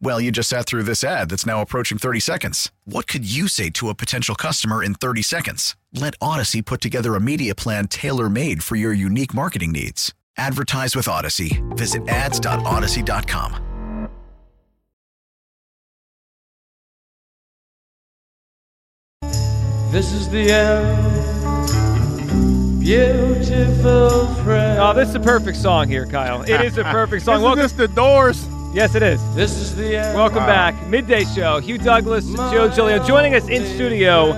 Well, you just sat through this ad that's now approaching 30 seconds. What could you say to a potential customer in 30 seconds? Let Odyssey put together a media plan tailor made for your unique marketing needs. Advertise with Odyssey. Visit ads.odyssey.com. This is the end. Beautiful friend. Oh, this is a perfect song here, Kyle. It is a perfect song. Isn't Welcome. this the Doors? Yes, it is. This is the end. Welcome back. Midday show. Hugh Douglas, Joe Giglio. Joining us in studio,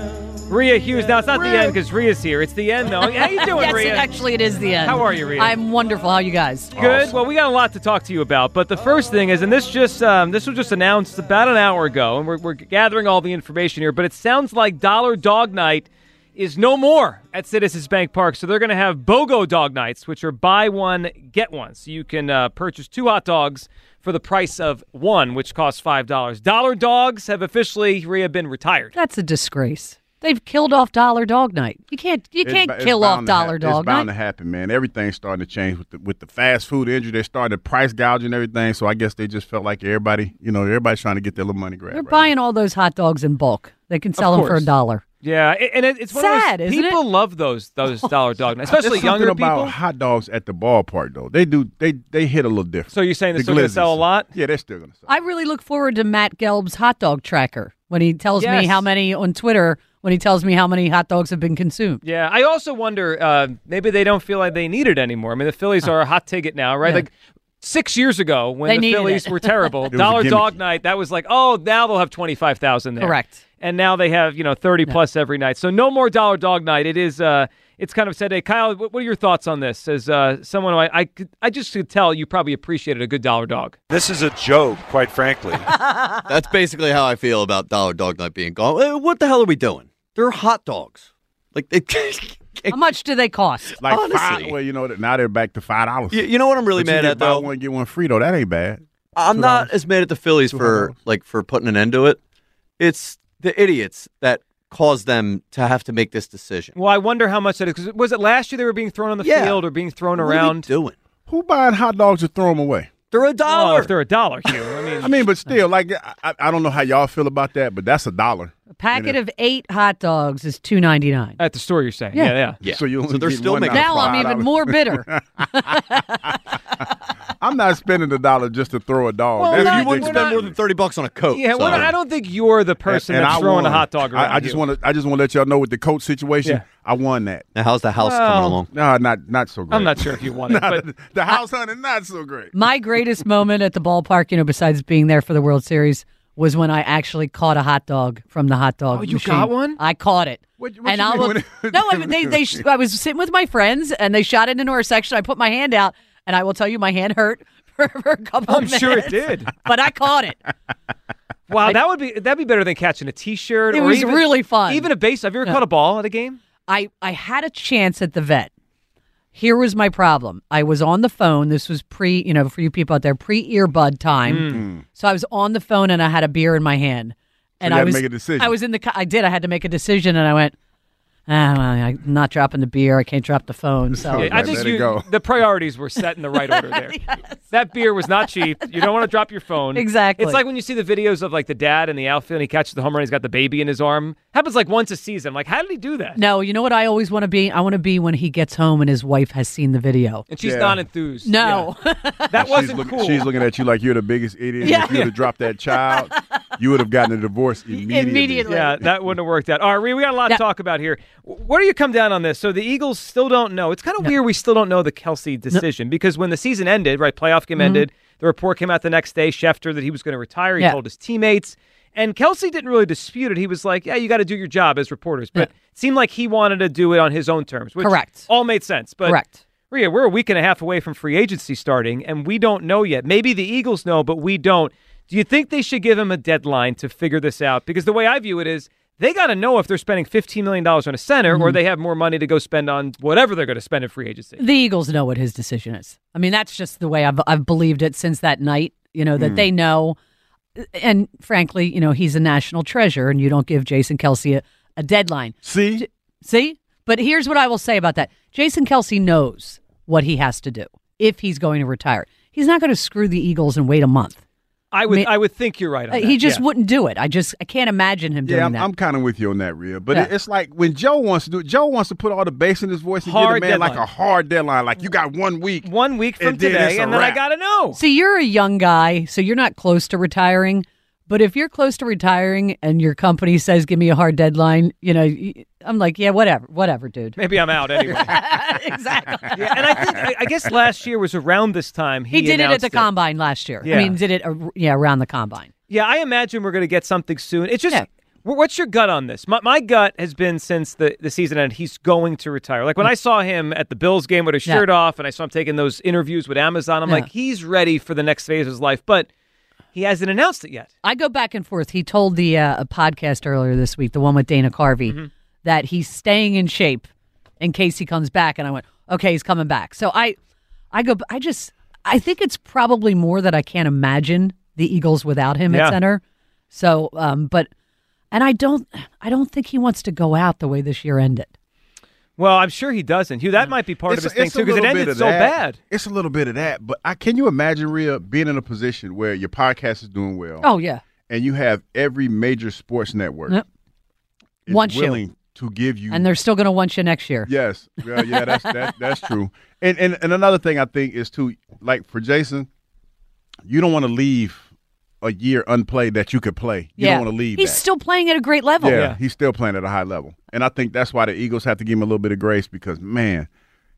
Rhea Hughes. Now, it's not the end because Rhea's here. It's the end, though. How you doing, yes, Rhea? actually, it is the end. How are you, Rhea? I'm wonderful. How are you guys? Good. Well, we got a lot to talk to you about, but the first thing is, and this just um, this was just announced about an hour ago, and we're, we're gathering all the information here. But it sounds like Dollar Dog Night is no more at Citizens Bank Park, so they're going to have BOGO Dog Nights, which are buy one get one. So you can uh, purchase two hot dogs for the price of one, which costs five dollars. Dollar Dogs have officially Rhea been retired. That's a disgrace. They've killed off Dollar Dog Night. You can't you It's can't ba- it's kill off bound to hap- Dollar Dog It's bound Night. to happen, man. Everything's starting to change with the with the fast food industry. They started price gouging everything, so I guess they just felt like everybody, you know, everybody's trying to get their little money grab. They're right buying all those hot dogs in bulk. They can sell them for a dollar. Yeah, and it's one Sad, of those, isn't it? people love those those Dollar Dog Nights, especially There's younger something about people. hot dogs at the ballpark, though. They do they they hit a little different. So you're saying they're The still going to sell a lot? Yeah, they're still gonna sell. I really look forward to Matt Gelb's hot dog tracker when he tells Yes. me how many on Twitter when he tells me how many hot dogs have been consumed. Yeah, I also wonder uh, maybe they don't feel like they need it anymore. I mean, the Phillies are a hot ticket now, right? Yeah. Like six years ago when They the Phillies it. were terrible, Dollar. Dog Night that was like, oh, now they'll have twenty five thousand there. Correct. And now they have you know thirty plus every night. So no more Dollar Dog Night. It is. Uh, it's kind of said, hey, Kyle, what what are your thoughts on this? As uh, someone who I, I, could- I just could tell you probably appreciated a good dollar dog. This is a joke, quite frankly. That's basically how I feel about Dollar Dog Night being gone. What the hell are we doing? They're hot dogs. Like, they, How much do they cost? Like honestly. five, well, you know now they're back to five dollars. you, you know what I'm really But you mad get at buy though. one get one free though. That ain't bad. I'm $2. not as mad at the Phillies for $200. like for putting an end to it. It's the idiots that caused them to have to make this decision. Well, I wonder how much that is. Because was it last year they were being thrown on the Yeah. field or being thrown What are we around? doing? Who buying hot dogs to throw them away? They're a Well, dollar. if they're a dollar, Hugh. I mean, I mean, but still, like I, I- I don't know how y'all feel about that, but that's a dollar. A packet of eight hot dogs is two ninety nine. at the store, you're saying? Yeah. Yeah, yeah. yeah. So you only so they're get still one making out of Now I'm five even dollars. more bitter. I'm not spending a dollar just to throw a dog. Well, That's you we're wouldn't not- spend more than thirty bucks on a coat. Yeah, so- well, I don't think you're the person And- and that's I throwing a hot dog around. I, I just want to. I just want to let y'all know with the coat situation. Yeah. I won that. Now, how's the house Well, coming along? No, not not so great. I'm not sure if you want it, but the, the house hunting not so great. My greatest moment at the ballpark, you know, besides being there for the World Series, was when I actually caught a hot dog from the hot dog. Oh, you machine. got one? I caught it. What- what and you I mean will, when no, I mean, they they sh- I was sitting with my friends and they shot it into our section. I put my hand out, and I will tell you, my hand hurt for, for a couple. Of times. I'm of sure it did. but I caught it. Wow, that would be that'd be better than catching a T-shirt. It or was even- really fun. Even a base. Have you ever caught a ball at a game? I, I had a chance at the vet. Here was my problem. I was on the phone. This was pre, you know, for you people out there, pre earbud time. Mm. So I was on the phone and I had a beer in my hand. And you I had to was make a decision. I was in the. I did. I had to make a decision, and I went. Ah, well, I'm not dropping the beer. I can't drop the phone. So Yeah, I let just you, go. the priorities were set in the right order there. That beer was not cheap. You don't want to drop your phone. Exactly. It's like when you see the videos of like the dad in the outfield and he catches the home run. He's got the baby in his arm. Happens like once a season. Like, how did he do that? no, you know what I always want to be? I want to be when he gets home and his wife has seen the video. And she's Yeah. not enthused. No, Yeah. that She's, wasn't look- cool. she's looking at you like you're the biggest idiot. Yeah. If you would have dropped that child, you would have gotten a divorce immediately. Immediately. Yeah, that wouldn't have worked out. All right, Ree, we got a lot Yeah. to talk about here. W- Where do you come down on this? So the Eagles still don't know. It's kind of weird we still don't know the Kelce decision because when the season ended, right, playoff Mm-hmm. game ended, the report came out the next day, Schefter, that he was going to retire. He Yeah. told his teammates. And Kelce didn't really dispute it. He was like, yeah, you got to do your job as reporters. But Yeah. it seemed like he wanted to do it on his own terms, which Correct. all made sense. But Correct. Rhea, we're a week and a half away from free agency starting, and we don't know yet. Maybe the Eagles know, but we don't. Do you think they should give him a deadline to figure this out? Because the way I view it is they got to know if they're spending $15 million on a center Mm-hmm. or they have more money to go spend on whatever they're going to spend in free agency. The Eagles know what his decision is. I mean, that's just the way I've I've believed it since that night. You know that they know, and frankly, you know he's a national treasure, and you don't give Jason Kelce a, a deadline. See, See, but here's what I will say about that: Jason Kelce knows what he has to do if he's going to retire. He's not going to screw the Eagles and wait a month. I would, Ma- I would think you're right on Uh, that. he just Yeah. wouldn't do it. I just I can't imagine him doing yeah, I'm, that. I'm kind of with you on that, Rhea. But Yeah. it's like when Joe wants to do it, Joe wants to put all the bass in his voice and Hard give the man like a hard deadline. Like you got one week. one week from And today, a and then I got to know. See, you're a young guy, so you're not close to retiring. But if you're close to retiring and your company says, "Give me a hard deadline," you know, y- I'm like, yeah, whatever, whatever, dude. Maybe I'm out anyway. exactly. yeah, and I think I, I guess last year was around this time he, He did it at announced the combine last year. Yeah. I mean, did it, uh, yeah, around the combine. Yeah, I imagine we're going to get something soon. It's just, Yeah. wh- what's your gut on this? My, my gut has been since the, the season ended, he's going to retire. Like when I saw him at the Bills game with his Yeah. shirt off and I saw him taking those interviews with Amazon, I'm Yeah. like, he's ready for the next phase of his life, but he hasn't announced it yet. I go back and forth. He told the uh, a podcast earlier this week, the one with Dana Carvey, Mm-hmm. That he's staying in shape in case he comes back. And I went, okay, he's coming back. So I, I go, I just, I think it's probably more that I can't imagine the Eagles without him Yeah. at center. So, um, but, and I don't, I don't think he wants to go out the way this year ended. Well, I'm sure he doesn't. Hugh, that might be part of his thing too because it ended so that. bad. It's a little bit of that. But I can you imagine, Rhea, being in a position where your podcast is doing well Oh yeah, and you have every major sports network Yep. is Want you. Willing to give you and they're still going to want you next year. Yes, yeah, yeah, that's that, that's true. And, and and another thing I think is too, like for Jason, you don't want to leave a year unplayed that you could play. You yeah, don't want to leave. He's that. still playing at a great level. yeah, Yeah. he's still playing at a high level, and I think that's why the Eagles have to give him a little bit of grace because man,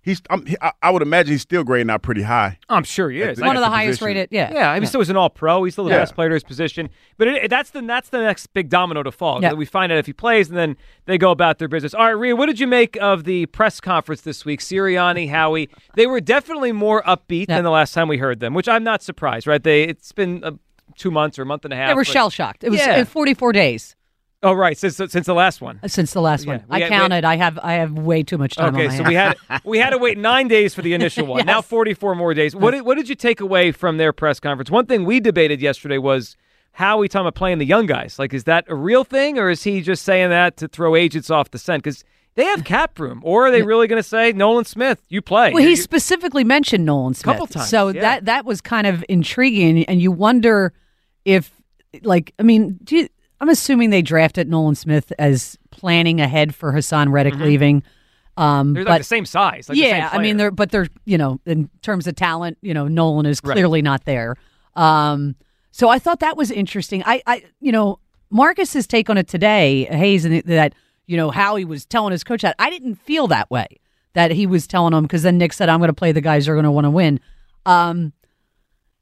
he's I'm, he, I, I would imagine he's still grading out pretty high. I'm sure he is. the- one of the the highest position. rated. Yeah, Yeah, I mean, still was an All Pro. He's still the Yeah. best player at his position. But it, that's the that's the next big domino to fall. Yeah. We find out if he plays, and then they go about their business. All right, Rhea, what did you make of the press conference this week? Sirianni, Howie, they were definitely more upbeat Yeah. than the last time we heard them, which I'm not surprised. Right? They it's been uh, two months or a month and a half. They were shell shocked. It was Yeah. uh, 44 days Oh, right, since since the last one. Uh, since the last one. we I had- we had- counted. I have I have way too much time. Okay, on my so we had we had to wait nine days for the initial one. Now forty four more days. What did, what did you take away from their press conference? One thing we debated yesterday was how we talking about playing the young guys. Like, is that a real thing, or is he just saying that to throw agents off the scent? Because they have cap room, or are they really going to say Nolan Smith, you play? Well, he you- specifically mentioned Nolan Smith. A couple times, So yeah. that that was kind of intriguing, and you wonder if, like, I mean, do you, I'm assuming they drafted Nolan Smith as planning ahead for Haason Reddick leaving. Um, they're but like the same size. Like the same yeah, I mean, they're but they're you know in terms of talent, you know, Nolan is Right. clearly not there. Um, so I thought that was interesting. I, I, you know, Marcus's take on it today, Hayes, and that you know how he was telling his coach that I didn't feel that way that he was telling him because then Nick said I'm going to play the guys who are going to want to win. Um,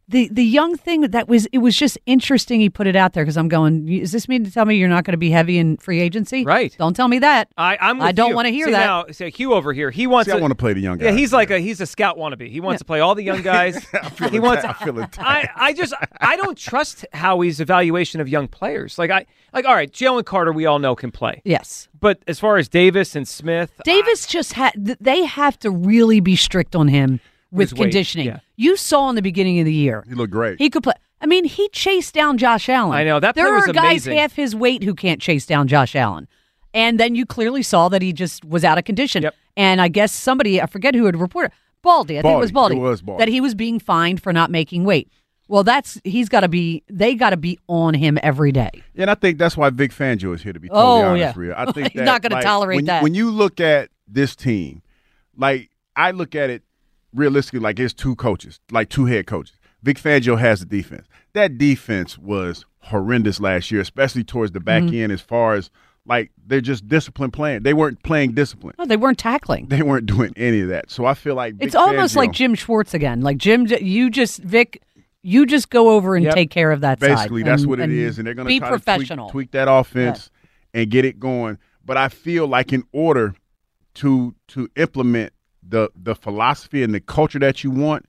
the the young thing that was it was just interesting. He put it out there because I'm going. Is this mean to tell me you're not going to be heavy in free agency? Right. Don't tell me that. I, I'm. I don't wanna hear See, that. Now, see, Hugh over here, he wants. See, I to- want to play the young guy. Yeah, he's like a he's a scout wannabe. He wants to play all the young guys. he wants. I feel it. I, I just I don't trust Howie's evaluation of young players. Like I like all right, Jalen Carter we all know can play, Yes. but as far as Davis and Smith, Davis just had. They have to really be strict on him with His weight, conditioning. yeah. You saw in the beginning of the year, He looked great. he could play. I mean, he chased down Josh Allen. I know, that there play was are guys amazing. half his weight who can't chase down Josh Allen, and then you clearly saw that he just was out of condition. Yep. And I guess somebody, I forget who had reported, Baldy. I think it was Baldy. Baldy. It was Baldy. That he was being fined for not making weight. Well, that's he's got to be. They got to be on him every day. Yeah, and I think that's why Vic Fangio is here to be totally Oh, honest, yeah. Rhea. I think He's that, not gonna tolerate when, that. When you look at this team, like I look at it realistically, like it's two coaches, like two head coaches. Vic Fangio has the defense. That defense was horrendous last year, especially towards the back Mm-hmm. end. As far as like they're just disciplined playing, they weren't playing discipline. No, they weren't tackling. They weren't doing any of that. So I feel like Vic It's almost Fangio- like Jim Schwartz again. Like Jim, you just Vic, you just go over and Yep. take care of that side. Basically, that's and- what it is, and they're going to be professional. tweak, tweak that offense and get it going. But I feel like in order to to implement the the philosophy and the culture that you want,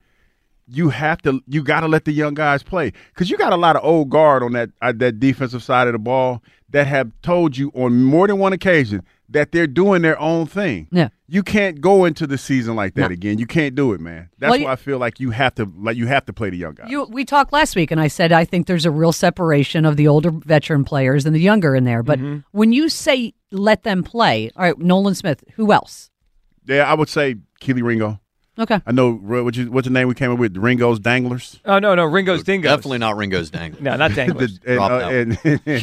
you have to you got to let the young guys play because you got a lot of old guard on that uh, that defensive side of the ball that have told you on more than one occasion that they're doing their own thing. Yeah. You can't go into the season like that No. again. You can't do it, man. That's Well, you- why I feel like you have to like you have to play the young guys. You, we talked last week, and I said I think there's a real separation of the older veteran players and the younger in there. But Mm-hmm. when you say let them play, all right, Nolan Smith, who else? yeah, I would say Kelee Ringo. Okay, I know what you, what's the name we came up with? Ringo's Danglers. Oh no, no, Ringo's Dingoes. Definitely not Ringo's Dangle. No, not Danglers. The- and, uh, that and,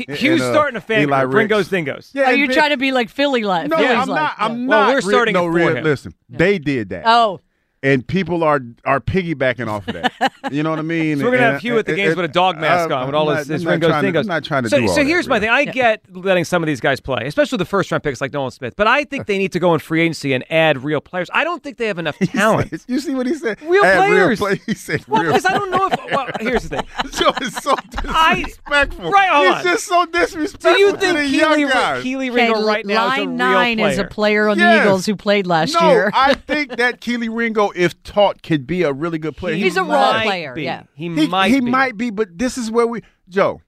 Hugh's and, uh, starting a fan Eli group. Ringo's Dingoes. Yeah, Are you trying to be like Philly? Like No, Philly's I'm like, not. I'm Well, not. we're starting no, for Rick, him. Listen, they did that, Oh, and people are are piggybacking off of that. You know what I mean? So we're gonna And- have Hugh at the and- games with a dog mask uh, on with all I'm his, not- his I'm not trying to- I'm not trying to so, do all so that, here's my thing. I get letting some of these guys play, especially the first round picks like Nolan Smith. But I think they need to go in free agency and add real players. I don't think they have enough talent. said- you see what he said? Real Add players. play- he said Well, real. because I don't know if. Well, here's the thing. Joe is so I- disrespectful. Right, hold He's just so disrespectful. Do you to think the Kelee, young guys. Kelee okay, Ringo right now is a line real nine player? is a player on the Yes. Eagles who played last no, year. I think that Kelee Ringo, if taught, could be a really good player. He's He a role player, be. yeah. He, He might. he be. might be, but this is where we Joe.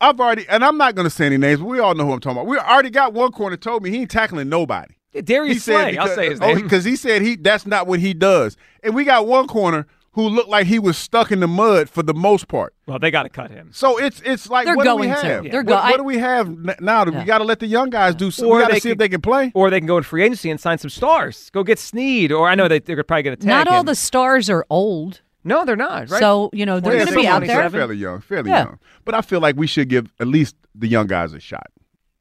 I've already, and I'm not going to say any names, but we all know who I'm talking about. We already got one corner told me he ain't tackling nobody. Darius he said Slay. I'll say his oh, name. because he said he that's not what he does. And we got one corner who looked like he was stuck in the mud for the most part. Well, they got to cut him. So it's it's like They're what do we going to. have? They're what, go- what do we have now? Yeah. We got to let the young guys do. Some, Or we got to they see could- if they can play. Or they can go in free agency and sign some stars. Go get Sneed. Or I know they, they're probably going to tag Not all him. the stars are old, No, they're not. Right? so you know they're Yeah, going to be out there. fairly young, fairly Yeah. young. But I feel like we should give at least the young guys a shot.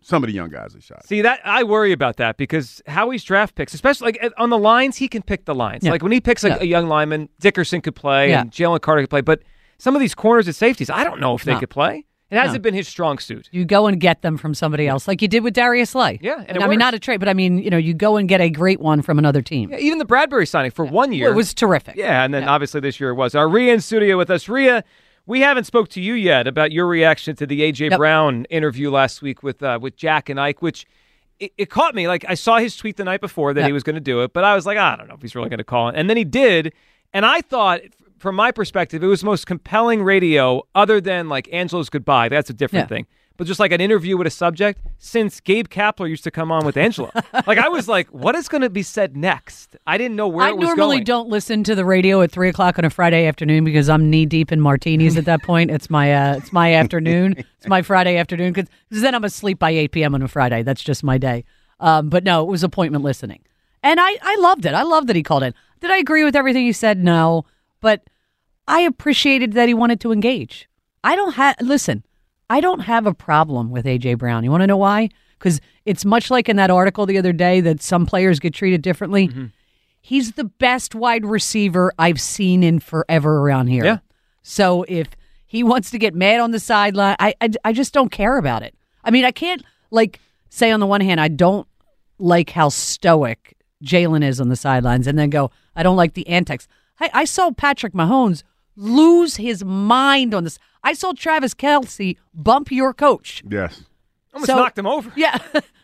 Some of the young guys a shot. See that I worry about that because Howie's draft picks, especially like on the lines, he can pick the lines. Yeah. Like when he picks like Yeah. a young lineman, Dickerson could play Yeah. and Jalen Carter could play. But some of these corners and safeties, I don't know if they No. could play. It hasn't been his strong suit. You go and get them from somebody else, like you did with Darius Slay. Yeah, and it I mean not a trade, but I mean you know you go and get a great one from another team. Yeah, even the Bradberry signing for one year It was terrific. Yeah, and then obviously this year it was. Our Rhea in studio with us. Rhea, we haven't spoke to you yet about your reaction to the AJ Yep. Brown interview last week with uh, with Jack and Ike, which it, it caught me. Like I saw his tweet the night before that Yep. he was going to do it, but I was like, I don't know if he's really going to call it. And then he did, and I thought, from my perspective, it was the most compelling radio other than like Angelo's goodbye. That's a different Yeah. thing. But just like an interview with a subject, since Gabe Kapler used to come on with Angelo. like I was like, what is going to be said next? I didn't know where I it was normally going. don't listen to the radio at three o'clock on a Friday afternoon because I'm knee deep in martinis at that point. It's my uh, it's my afternoon. It's my Friday afternoon because then I'm asleep by eight p.m. on a Friday. That's just my day. Um, but no, it was appointment listening, and I I loved it. I loved that he called in. Did I agree with everything he said? No, but I appreciated that he wanted to engage. I don't have listen. I don't have a problem with AJ Brown. You want to know why? Because it's much like in that article the other day that some players get treated differently. Mm-hmm. He's the best wide receiver I've seen in forever around here. Yeah. So if he wants to get mad on the sideline, I, I I just don't care about it. I mean, I can't like say on the one hand I don't like how stoic Jalen is on the sidelines, and then go I don't like the antics. Hey, I saw Patrick Mahomes lose his mind on this. I saw Travis Kelce bump your coach. Yes. Almost So- knocked him over. Yeah.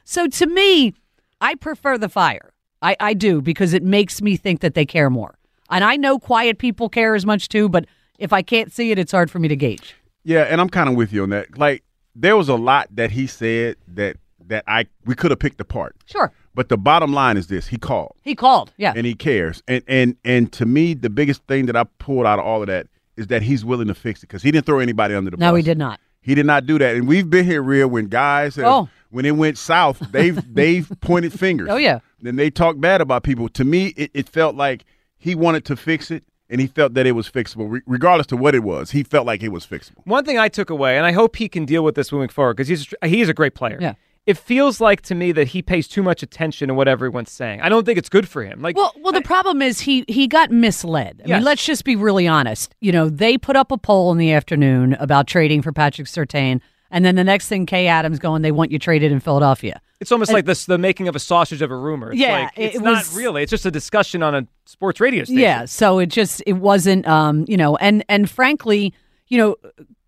so to me, I prefer the fire. I, I do because it makes me think that they care more. And I know quiet people care as much too, but if I can't see it, it's hard for me to gauge. Yeah, and I'm kind of with you on that. Like there was a lot that he said that that I we could have picked apart. Sure. But the bottom line is this: he called He called. Yeah. and he cares. And and and to me, the biggest thing that I pulled out of all of that is that he's willing to fix it because he didn't throw anybody under the bus. no, he did not. He did not do that. And we've been here, real when guys have, Oh. when it went south, they've they've pointed fingers. Oh, yeah. Then they talk bad about people. To me, it, it felt like he wanted to fix it, and he felt that it was fixable, Re- regardless to what it was. He felt like it was fixable. One thing I took away, and I hope he can deal with this moving forward because he's he's a great player. Yeah. It feels like to me that he pays too much attention to what everyone's saying. I don't think it's good for him. Like, Well, well, the problem is he he got misled. I Yes. mean, let's just be really honest. You know, they put up a poll in the afternoon about trading for Patrick Surtain, and then the next thing, Kay Adams going, they want you traded in Philadelphia. it's almost like this the making of a sausage of a rumor. It's Yeah, like, it's it not was- really. It's just a discussion on a sports radio station. Yeah, so it just it wasn't um, you know, and and frankly, you know,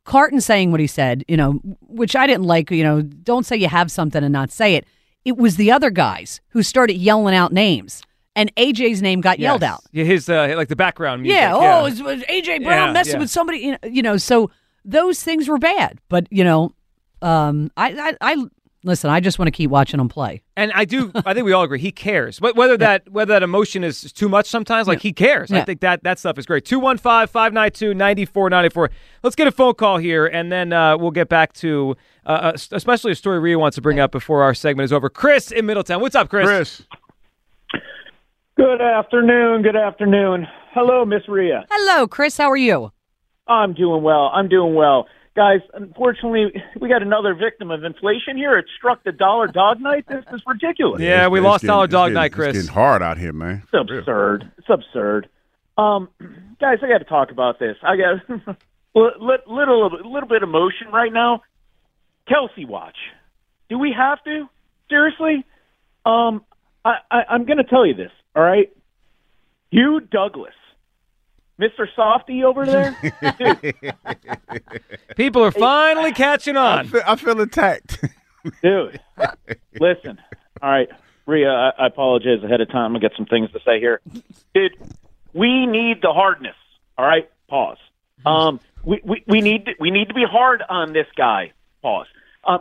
Carton saying what he said, you know, which I didn't like, you know, don't say you have something and not say it. It was the other guys who started yelling out names. And AJ's name got yelled out. Yeah, his uh, like the background music. Yeah. Oh, it was AJ Brown Yeah, messing yeah. with somebody. You know, you know, so those things were bad. But you know, um, I, I, I listen. I just want to keep watching him play. And I do. I think we all agree he cares. But whether that whether that emotion is too much sometimes, like he cares. I think that that stuff is great. 215-592-9494. Let's get a phone call here, and then uh, we'll get back to uh, uh, especially a story Rhea wants to bring up before our segment is over. Chris in Middletown. What's up, Chris? Chris, Good afternoon. Good afternoon. Hello, Miss Rhea. Hello, Chris. How are you? I'm doing well. I'm doing well. Guys, unfortunately, we got another victim of inflation here. It struck the dollar dog night. This is ridiculous. Yeah, we It's lost getting- Dollar Dog getting- Night, It's Chris. getting hard out here, man. It's absurd. It's absurd. Um, guys, I got to talk about this. I got li- li- little little bit of emotion right now. Kelce watch. Do we have to? Seriously? Um, I, I, I'm going to tell you this. All right, Hugh Douglas, Mr. Softy over there. People are finally catching I on. feel, I feel attacked. dude, listen. All right, Rhea, I, I apologize ahead of time. I got some things to say here. Dude, we need the hardness. All right, pause. Um, we, we, we need to, we need to be hard on this guy. Pause. Um,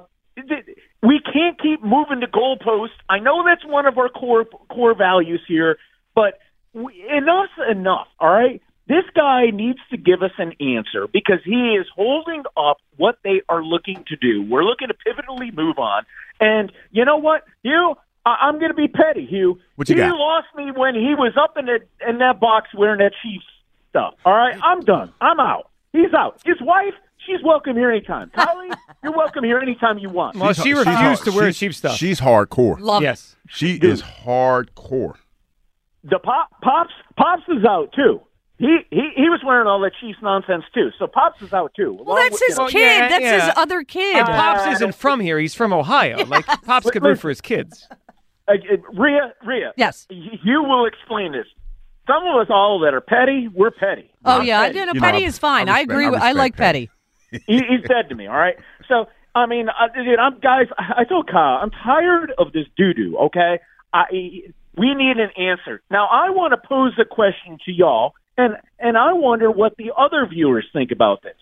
we can't keep moving the goalpost. I know that's one of our core core values here, but we, enough's enough. All right. This guy needs to give us an answer because he is holding up what they are looking to do. We're looking to pivotally move on. And you know what, Hugh? I- I'm going to be petty, Hugh. What you he got? lost me when he was up in the, in that box wearing that Chiefs stuff. All right, I'm done. I'm out. He's out. His wife, she's welcome here anytime. Kylie, you're welcome here anytime you want. Well, she She's refused to wear she's- cheap stuff. She's hardcore. Love yes. She is hardcore. The pop, pops, pops is out too. He he he was wearing all that Chiefs nonsense too. So pops is out too. Well, that's his Well, kid. yeah, that's yeah. his other kid. And Pops isn't from here. He's from Ohio. Like Pops could root for his kids. Uh, Ria, Rhea, Rhea. Yes. You will explain this. Some of us all that are petty, we're petty. oh I'm yeah, petty. I know You know, Petty I- is fine. I I, agree. I with, I like Petty. Petty. he, he's dead to me. All right. So I mean, I, dude, I'm guys. I told Kyle, I'm tired of this doo doo. Okay. I we need an answer now. I want to pose a question to y'all, and and I wonder what the other viewers think about this.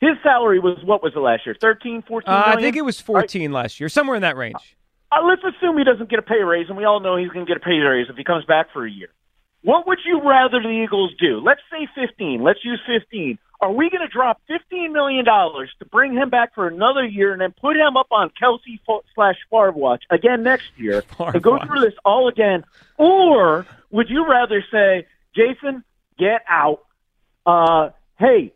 His salary was what was it last year? 13, 14 Uh, I think it was 14 last year, somewhere in that range. Uh, let's assume he doesn't get a pay raise, and we all know he's going to get a pay raise if he comes back for a year. What would you rather the Eagles do? Let's say 15. Let's use 15. Are we going to drop $15 million to bring him back for another year and then put him up on Kelce fo- slash Favre watch again next year Favre and go watch. through this all again? Or would you rather say, Jason, get out? Uh, hey,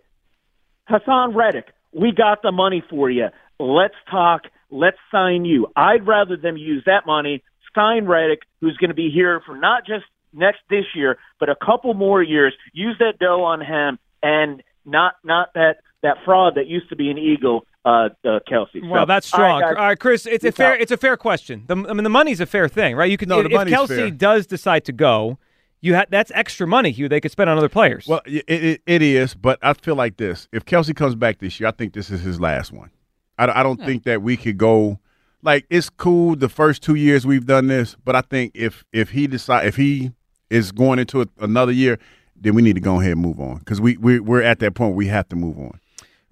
Haason Reddick, we got the money for you. Let's talk. Let's sign you. I'd rather them use that money, sign Reddick, who's going to be here for not just next this year, but a couple more years. Use that dough on him, and not not that that fraud that used to be an Eagle, uh, uh Kelce. Well, So, that's all right, strong. guys. All right, Chris, it's a fair out. it's a fair question. The, I mean, the money's a fair thing, right? You can. No, if, the if Kelce fair. does decide to go, you ha- that's extra money, Hugh. They could spend on other players. Well, it, it, it is, but I feel like this. If Kelce comes back this year, I think this is his last one. I, I don't hmm. think that we could go. Like it's cool the first two years we've done this, but I think if if he decide if he is going into a, another year, then we need to go ahead and move on because we we we're at that point where we have to move on.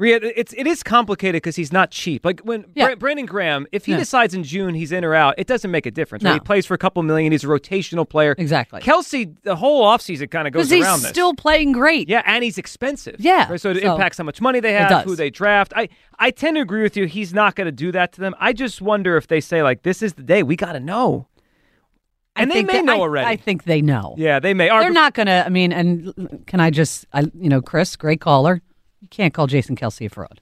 Rhea, it's it is complicated because he's not cheap. Like when Yeah. Brandon Graham, if he Yeah. decides in June he's in or out, it doesn't make a difference. Right? He plays for a couple million. He's a rotational player. Exactly. Kelce, the whole offseason kind of goes Because around he's still playing great. Yeah, and he's expensive. Yeah, Right, So it so- impacts how much money they have, who they draft. I, I tend to agree with you. He's not going to do that to them. I just wonder if they say, like, this is the day. We got to know. I And they think may know I- already. I think they know. Yeah, they may. They're not going to. I mean, and can I just, I, you know, Chris, great caller. You can't call Jason Kelce a fraud.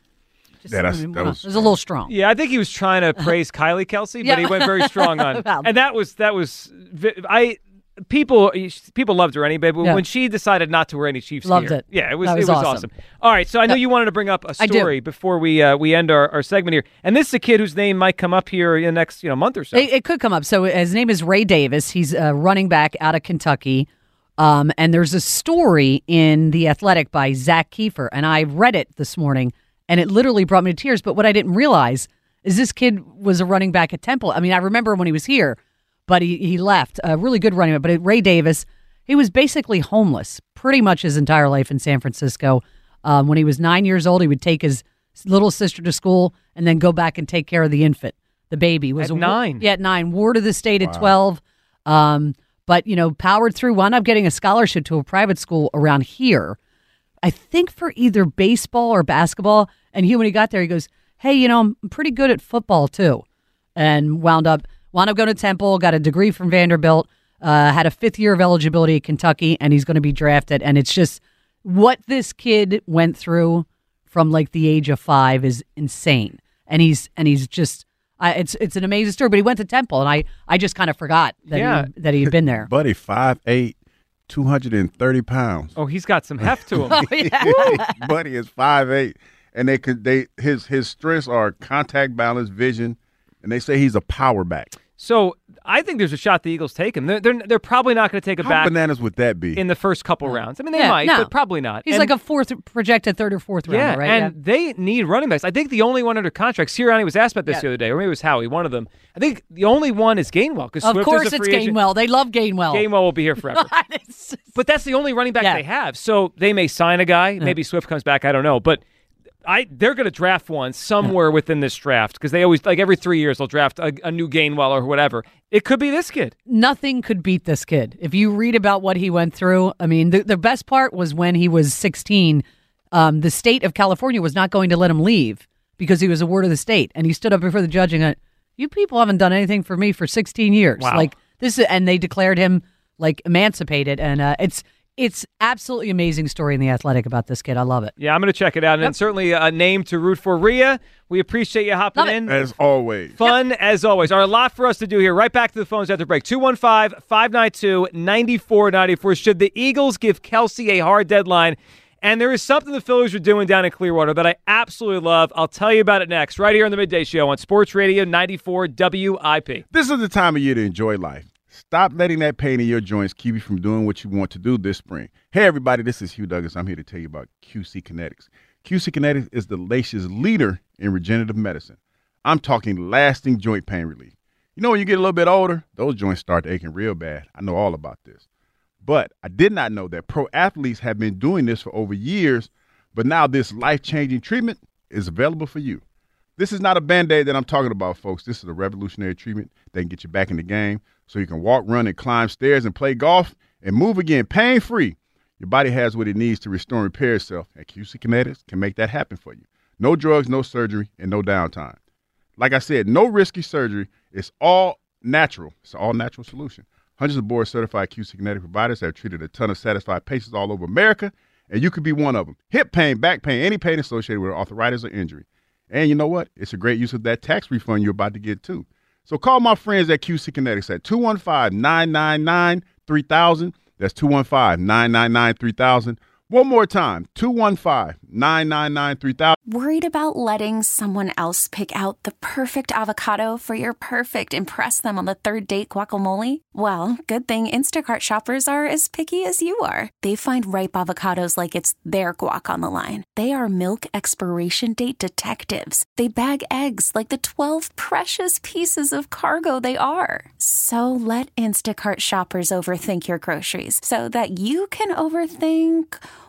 Yeah, that's- I mean, that was it was a little strong. Yeah, I think he was trying to praise Kylie Kelce, but Yeah. he went very strong on. Well. and that was that was I people people loved her anyway, but Yeah. when she decided not to wear any Chiefs Loved gear, it. yeah, it was That it was was awesome. awesome. All right, so I know you wanted to bring up a story before we uh, we end our, our segment here, and this is a kid whose name might come up here in the next you know month or so. It, it could come up. So his name is Ray Davis. He's a running back out of Kentucky. Um, and there's a story in The Athletic by Zak Keefer. And I read it this morning and it literally brought me to tears. But what I didn't realize is this kid was a running back at Temple. I mean, I remember when he was here, but he, he left. A really good running back. But Ray Davis, he was basically homeless pretty much his entire life in San Francisco. Um, when he was nine years old, he would take his little sister to school and then go back and take care of the infant. The baby was At a nine? Yeah, at nine. Ward of the state at twelve. Um, but you know, powered through. Wound up getting a scholarship to a private school around here. I think for either baseball or basketball. And he, when he got there, he goes, "Hey, you know, I'm pretty good at football too," and wound up wound up going to Temple, got a degree from Vanderbilt, uh, had a fifth year of eligibility at Kentucky, and he's going to be drafted. And it's just what this kid went through from like the age of five is insane. And he's and he's just. I, it's it's an amazing story, but he went to Temple, and I, I just kind of forgot that Yeah. he, that he had been there. Buddy, 5'8", 230 pounds. oh, he's got some heft to him. Oh, yeah. Buddy is 5'8", and they could they his his strengths are contact balance, vision, and they say he's a power back. so I think there's a shot the Eagles take him. They're they're, they're probably not going to take a How back bananas would that be? in the first couple rounds. I mean, they Yeah, might, no. but probably not. He's And- like a fourth projected third or fourth Yeah, rounder, right? and they need running backs. I think the only one under contract, Sirianni was asked about this Yeah. the other day, or maybe it was Howie, one of them. I think the only one is Gainwell. Because of Swift course is a it's agent. Gainwell. They love Gainwell. Gainwell will be here forever. It's- but that's the only running back Yeah. they have. So they may sign a guy. Maybe Swift comes back. I don't know. But I they're going to draft one somewhere within this draft because they always like every three years they'll draft a, a new Gainwell or whatever. It could be this kid. Nothing could beat this kid. If you read about what he went through, I mean, the, the best part was when he was 16, um, the state of California was not going to let him leave because he was a ward of the state. And he stood up before the judge and went, You people haven't done anything for me for 16 years. Wow. Like, this is, and they declared him like emancipated. And uh, it's, it's absolutely amazing story in the athletic about this kid. I love it. Yeah, I'm going to check it out. And certainly a name to root for. Rhea, we appreciate you hopping Love it. in. As always. Fun as always. All right, a lot for us to do here. Right back to the phones after break. 215 592 9494. Should the Eagles give Kelce a hard deadline? And there is something the Phillies are doing down in Clearwater that I absolutely love. I'll tell you about it next, right here on the Midday Show on Sports Radio 94 WIP. This is the time of year to enjoy life. Stop letting that pain in your joints keep you from doing what you want to do this spring. Hey, everybody, this is Hugh Douglas. I'm here to tell you about QC Kinetics. QC Kinetics is the nation's leader in regenerative medicine. I'm talking lasting joint pain relief. You know, when you get a little bit older, those joints start aching real bad. I know all about this. But I did not know that pro athletes have been doing this for over years, but now this life changing treatment is available for you. This is not a band aid that I'm talking about, folks. This is a revolutionary treatment that can get you back in the game so you can walk, run, and climb stairs and play golf and move again pain free. Your body has what it needs to restore and repair itself, and QC Kinetics can make that happen for you. No drugs, no surgery, and no downtime. Like I said, no risky surgery. It's all natural. It's an all natural solution. Hundreds of board certified QC Kinetic providers have treated a ton of satisfied patients all over America, and you could be one of them. Hip pain, back pain, any pain associated with arthritis or injury. And you know what? It's a great use of that tax refund you're about to get too. So call my friends at QC Kinetics at 215 999 3000. That's 215 999 3000. One more time 215 999 3000. Worried about letting someone else pick out the perfect avocado for your perfect impress them on the third date guacamole? Well, good thing Instacart shoppers are as picky as you are. They find ripe avocados like it's their guac on the line. They are milk expiration date detectives. They bag eggs like the 12 precious pieces of cargo they are. So let Instacart shoppers overthink your groceries so that you can overthink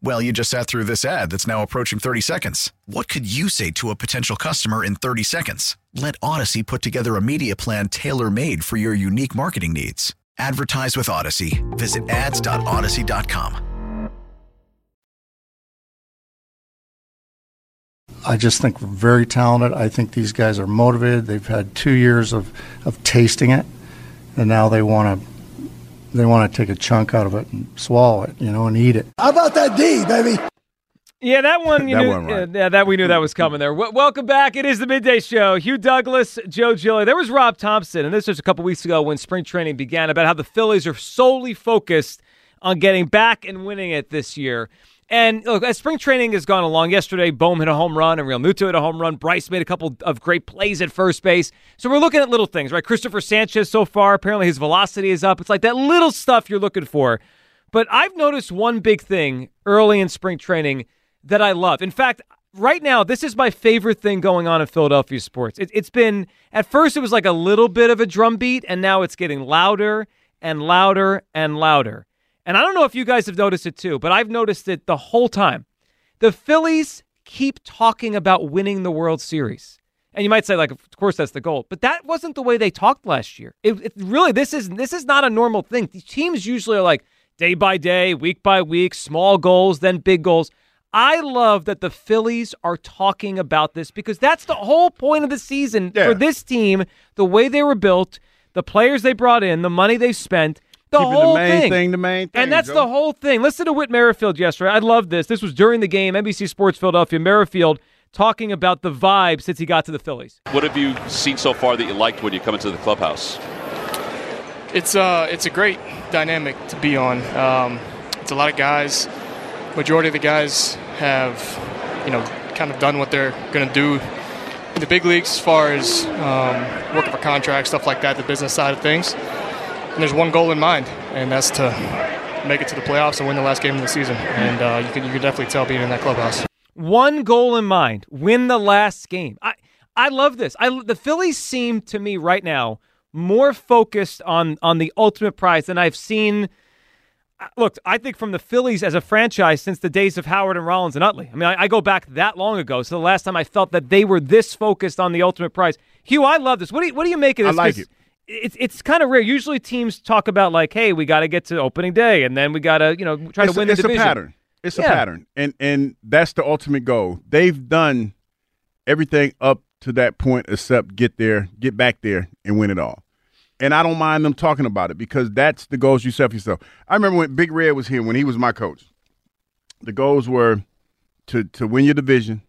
Well, you just sat through this ad that's now approaching 30 seconds. What could you say to a potential customer in 30 seconds? Let Odyssey put together a media plan tailor made for your unique marketing needs. Advertise with Odyssey. Visit ads.odyssey.com. I just think we're very talented. I think these guys are motivated. They've had two years of, of tasting it, and now they want to they want to take a chunk out of it and swallow it, you know, and eat it. How about that D, baby? Yeah, that one. You That knew, one right. yeah, that we knew that was coming there. W- welcome back. It is the midday show. Hugh Douglas, Joe Gilly. There was Rob Thomson, and this was a couple weeks ago when spring training began about how the Phillies are solely focused on getting back and winning it this year. And look, as spring training has gone along, yesterday Bohm hit a home run and Realmuto hit a home run. Bryce made a couple of great plays at first base. So we're looking at little things, right? Cristopher Sanchez so far, apparently his velocity is up. It's like that little stuff you're looking for. But I've noticed one big thing early in spring training that I love. In fact, right now, this is my favorite thing going on in Philadelphia sports. It, it's been, at first, it was like a little bit of a drum beat, and now it's getting louder and louder and louder. And I don't know if you guys have noticed it too, but I've noticed it the whole time. The Phillies keep talking about winning the World Series. And you might say, like, of course that's the goal, but that wasn't the way they talked last year. It, it really, this is this is not a normal thing. Teams usually are like day by day, week by week, small goals, then big goals. I love that the Phillies are talking about this because that's the whole point of the season Yeah. for this team. The way they were built, the players they brought in, the money they spent, the Keeping whole the main thing. thing the main thing. And that's Joe. the whole thing. Listen to Whit Merrifield yesterday. I love this. This was during the game. NBC Sports Philadelphia. Merrifield talking about the vibe since he got to the Phillies. What have you seen so far that you liked when you come into the clubhouse? It's uh, it's a great dynamic to be on. Um, it's a lot of guys. Majority of the guys have, you know, kind of done what they're going to do in the big leagues as far as um, working for contracts, stuff like that, the business side of things. And there's one goal in mind, and that's to make it to the playoffs and win the last game of the season. And uh, you can you can definitely tell being in that clubhouse. One goal in mind: win the last game. I I love this. I the Phillies seem to me right now more focused on on the ultimate prize than I've seen. uh, Look, I think from the Phillies as a franchise since the days of Howard and Rollins and Utley. I mean, I, I go back that long ago. So the last time I felt that they were this focused on the ultimate prize. Hugh, I love this. What do you, what do you make of this? I this? like 'Cause it. It's it's kind of rare. Usually teams talk about like, hey, we got to get to opening day, and then we got to you know try it's to win a, it's the division. a pattern. It's a pattern, and and that's the ultimate goal. They've done everything up to that point except get there, get back there, and win it all. And I don't mind them talking about it because that's the goals you set for yourself. I remember when Big Red was here when he was my coach. The goals were to to win your division,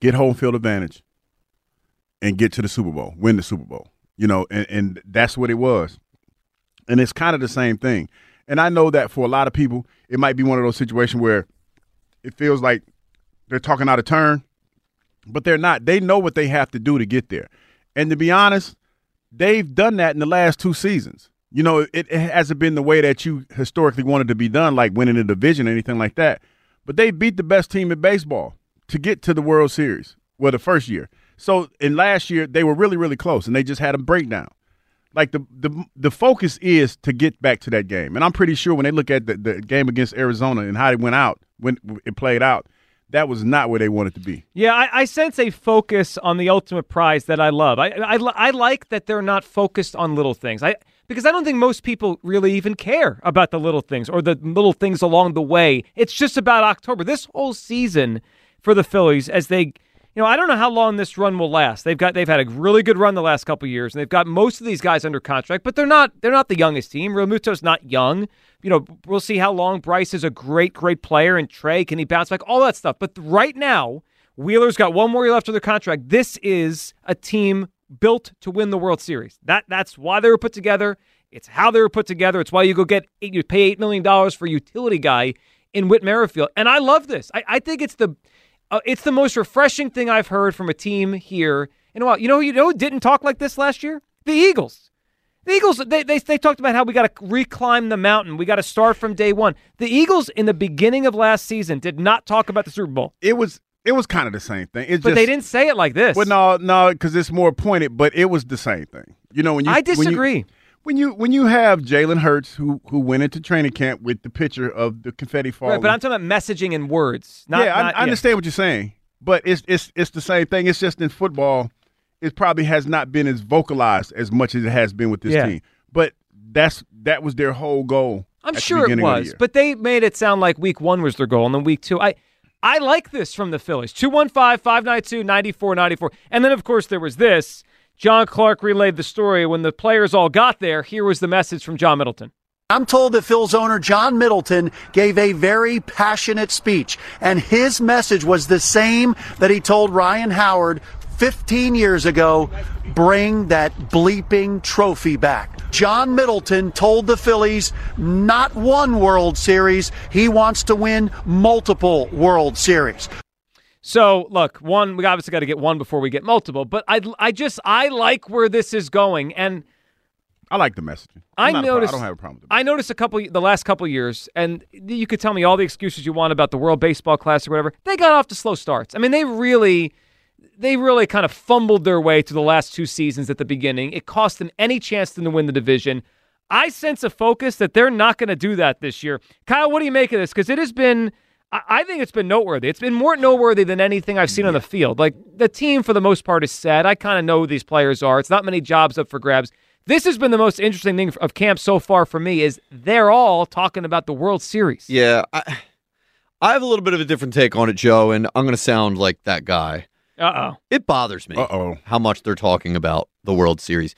get home field advantage, and get to the Super Bowl, win the Super Bowl. You know, and, and that's what it was. And it's kind of the same thing. And I know that for a lot of people, it might be one of those situations where it feels like they're talking out of turn, but they're not. They know what they have to do to get there. And to be honest, they've done that in the last two seasons. You know, it, it hasn't been the way that you historically wanted to be done, like winning a division or anything like that. But they beat the best team in baseball to get to the World Series. Well, the first year. So in last year, they were really, really close, and they just had a breakdown like the the the focus is to get back to that game. And I'm pretty sure when they look at the, the game against Arizona and how it went out, when it played out, that was not where they wanted to be. Yeah, I, I sense a focus on the ultimate prize that I love. I, I I like that they're not focused on little things. I because I don't think most people really even care about the little things or the little things along the way. It's just about October. This whole season for the Phillies as they you know, I don't know how long this run will last. They've got they've had a really good run the last couple years, and they've got most of these guys under contract, but they're not they're not the youngest team. Realmuto's not young. You know, we'll see how long Bryce is a great, great player, and Trea can he bounce back, all that stuff. But right now, Wheeler's got one more year left of their contract. This is a team built to win the World Series. That that's why they were put together. It's how they were put together. It's why you go get you pay eight million dollars for utility guy in Whit Merrifield. And I love this. I, I think it's the uh, it's the most refreshing thing I've heard from a team here in a while. You know, you know, who didn't talk like this last year. The Eagles. The Eagles. They they, they talked about how we got to reclimb the mountain. We got to start from day one. The Eagles in the beginning of last season did not talk about the Super Bowl. It was it was kind of the same thing. It's but just, they didn't say it like this. Well, no, no, because it's more pointed. But it was the same thing. You know, when you I when you- disagree. When you when you have Jalen Hurts who who went into training camp with the picture of the confetti falling. Right, but I'm talking about messaging and words. Not, yeah, I, not- I understand what you're saying, but it's it's it's the same thing. It's just in football, it probably has not been as vocalized as much as it has been with this Yeah. team. But that's that was their whole goal. I'm sure it of the was, but they made it sound like week one was their goal, and then week two. I I like this from the Phillies. 215 592 9494. And then, of course, there was this. John Clark relayed the story. When the players all got there, here was the message from John Middleton. I'm told that Phil's owner, John Middleton, gave a very passionate speech, and his message was the same that he told Ryan Howard 15 years ago bring that bleeping trophy back. John Middleton told the Phillies not one World Series, he wants to win multiple World Series. So, look, one, we obviously got to get one before we get multiple, but I, I just, I like where this is going. And I like the messaging. I I'm not a pro- noticed. I don't have a problem with I noticed a couple the last couple years, and you could tell me all the excuses you want about the World Baseball Classic or whatever. They got off to slow starts. I mean, they really, they really kind of fumbled their way through the last two seasons at the beginning. It cost them any chance to win the division. I sense a focus that they're not going to do that this year. Kyle, what do you make of this? Because it has been. I- I think it's been noteworthy. It's been more noteworthy than anything I've seen on the field. Like the team, for the most part, is set. I kind of know who these players are. It's not many jobs up for grabs. This has been the most interesting thing of camp so far for me. Is they're all talking about the World Series. Yeah, I, I have a little bit of a different take on it, Joe, and I'm going to sound like that guy. Uh oh. It bothers me Uh-oh. how much they're talking about the World Series.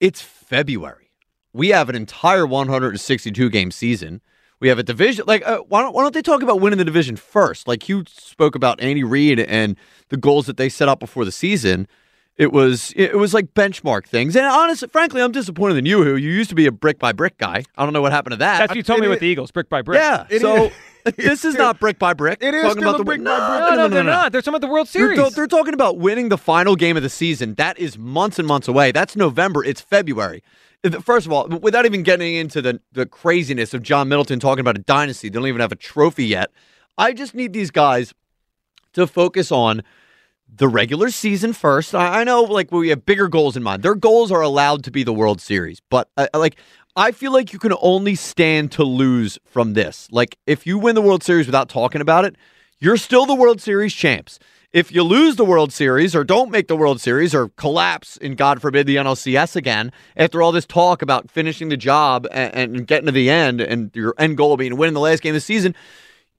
It's February. We have an entire 162 game season. We have a division. Like, uh, why don't why don't they talk about winning the division first? Like you spoke about Andy Reid and the goals that they set up before the season. It was it was like benchmark things. And honestly, frankly, I'm disappointed in you, who you used to be a brick by brick guy. I don't know what happened to that. That's what you told me with the Eagles, brick by brick. Yeah. It so is. this is not brick by brick. It is Talking about the brick by no, brick. No, No, no, they're no, no. not. They're talking about the World They're, Series. they're talking about winning the final game of the season. That is months and months away. That's November. It's February. First of all, without even getting into the, the craziness of John Middleton talking about a dynasty, they don't even have a trophy yet. I just need these guys to focus on the regular season first. I, I know, like, we have bigger goals in mind. Their goals are allowed to be the World Series, but uh, like, I feel like you can only stand to lose from this. Like, if you win the World Series without talking about it, you're still the World Series champs. If you lose the World Series or don't make the World Series or collapse in, God forbid, the NLCS again, after all this talk about finishing the job and, and getting to the end and your end goal being winning the last game of the season,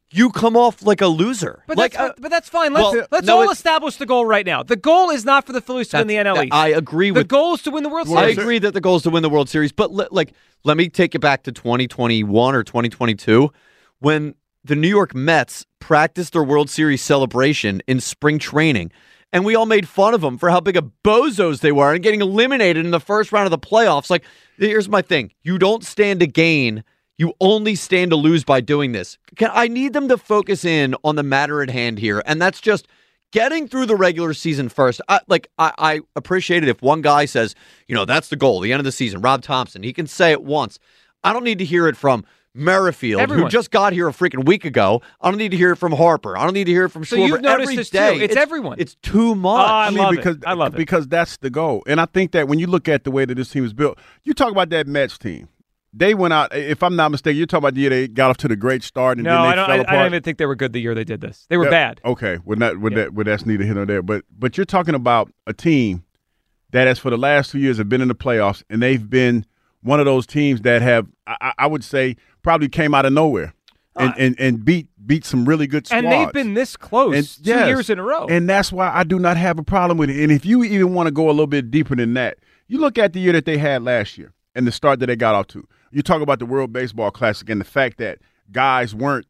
you come off like a loser. But like, that's, uh, but that's fine. Let's well, let's no, all establish the goal right now. The goal is not for the Phillies to win the NL East. I agree with the goal is to win the World Series. I agree that the goal is to win the World Series, but le- like, let me take you back to 2021 or 2022 when the New York Mets practiced their World Series celebration in spring training. And we all made fun of them for how big of bozos they were and getting eliminated in the first round of the playoffs. Like, here's my thing you don't stand to gain, you only stand to lose by doing this. Can, I need them to focus in on the matter at hand here. And that's just getting through the regular season first. I, like I, I appreciate it if one guy says, you know, that's the goal, the end of the season. Rob Thomson, he can say it once. I don't need to hear it from Merrifield, Everyone. who just got here a freaking week ago. I don't need to hear it from Harper. I don't need to hear it from So Schwarber. you've noticed Every this too. day. It's everyone. It's too oh, much. Oh, I I mean, love it. because I love it. because that's the goal, and I think that when you look at the way that this team is built, you talk about that Mets team. They went out. If I'm not mistaken, you're talking about the year they got off to the great start and no, then they I don't. fell I, I don't even think they were good the year they did this. They were Yeah, bad. Okay, well, not, well, that, well, that's neither here nor there. But but you're talking about a team that has for the last two years have been in the playoffs, and they've been one of those teams that have, I, I- would say, probably came out of nowhere and, and, and beat beat some really good squads. Uh, And they've been this close And- two yes. years in a row. And that's why I do not have a problem with it. And if you even want to go a little bit deeper than that, you look at the year that they had last year and the start that they got off to. You talk about the World Baseball Classic and the fact that guys weren't